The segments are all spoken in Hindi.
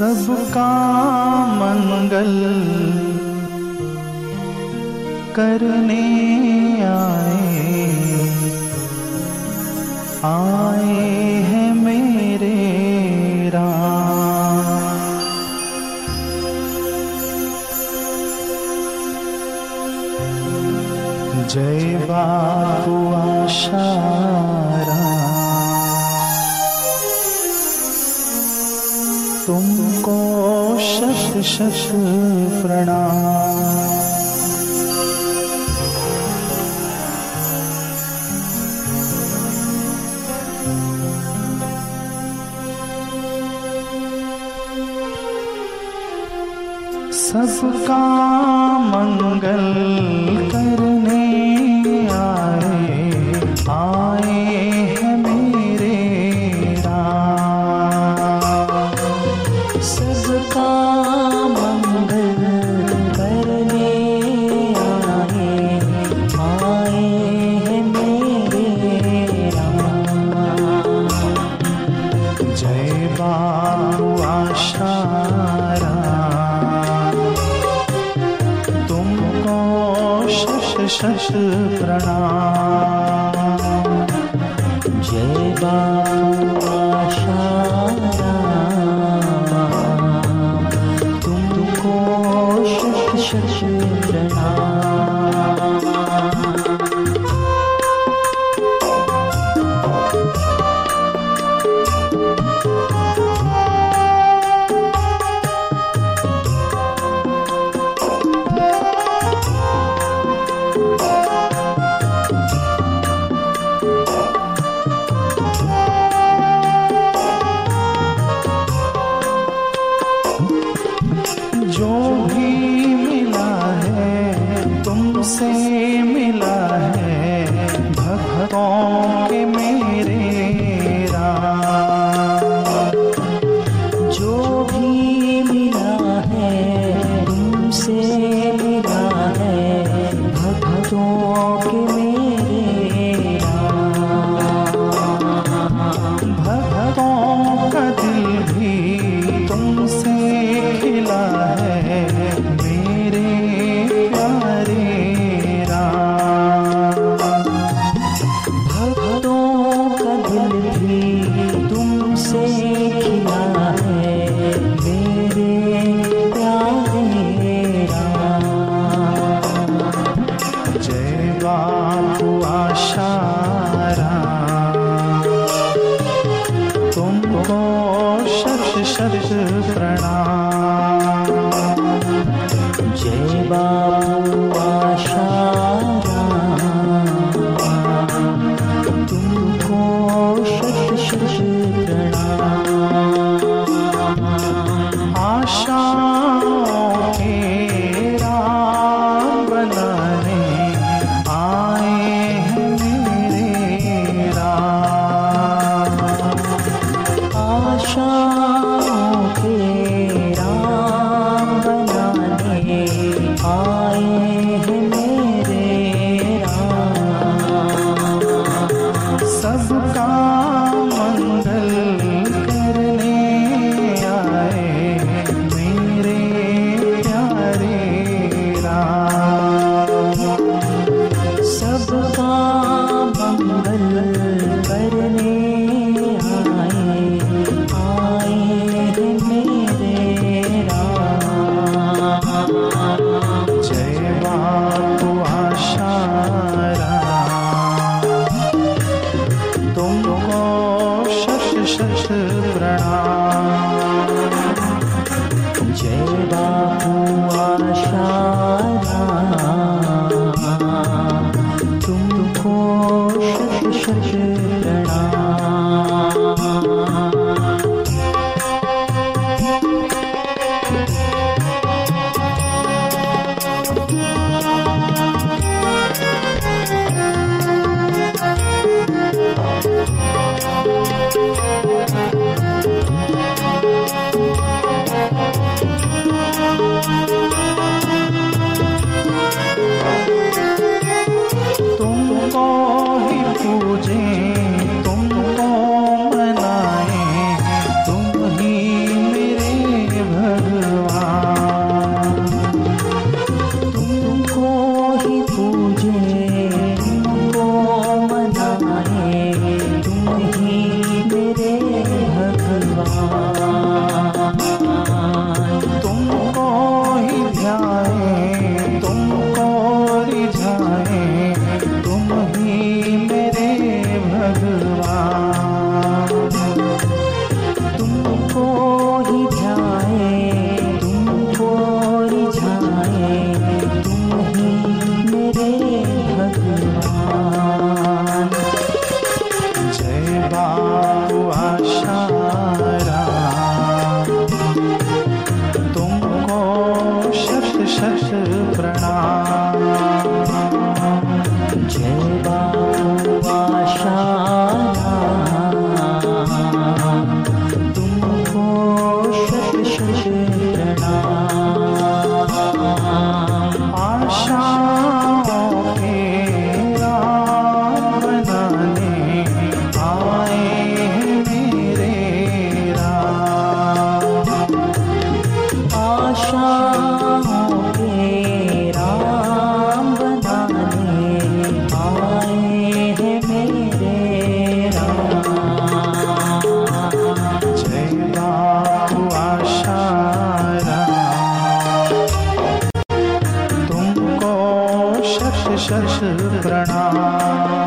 सबका मंगल करने आए। आए हैं मेरे जय बापू आशारा शश शश सबका मंगल मङ्गलकर प्रणाम। जय बाशाराम तुमको शत प्रणाम। शत प्रणाम।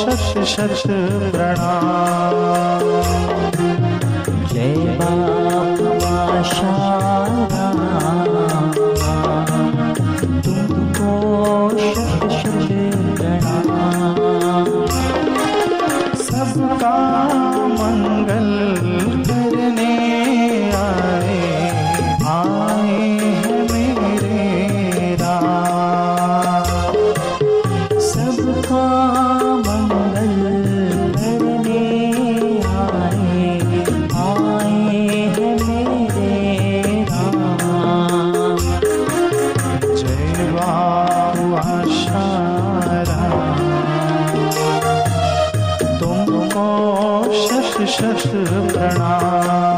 शत शश प्रणाम प्रणाम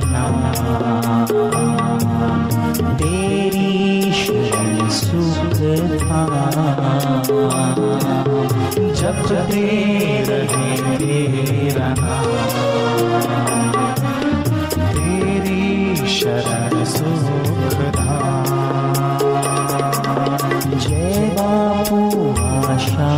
जाना तेरी शरण सुख जपते रहे तेरा तेरी शरण सुख जय बापू आशा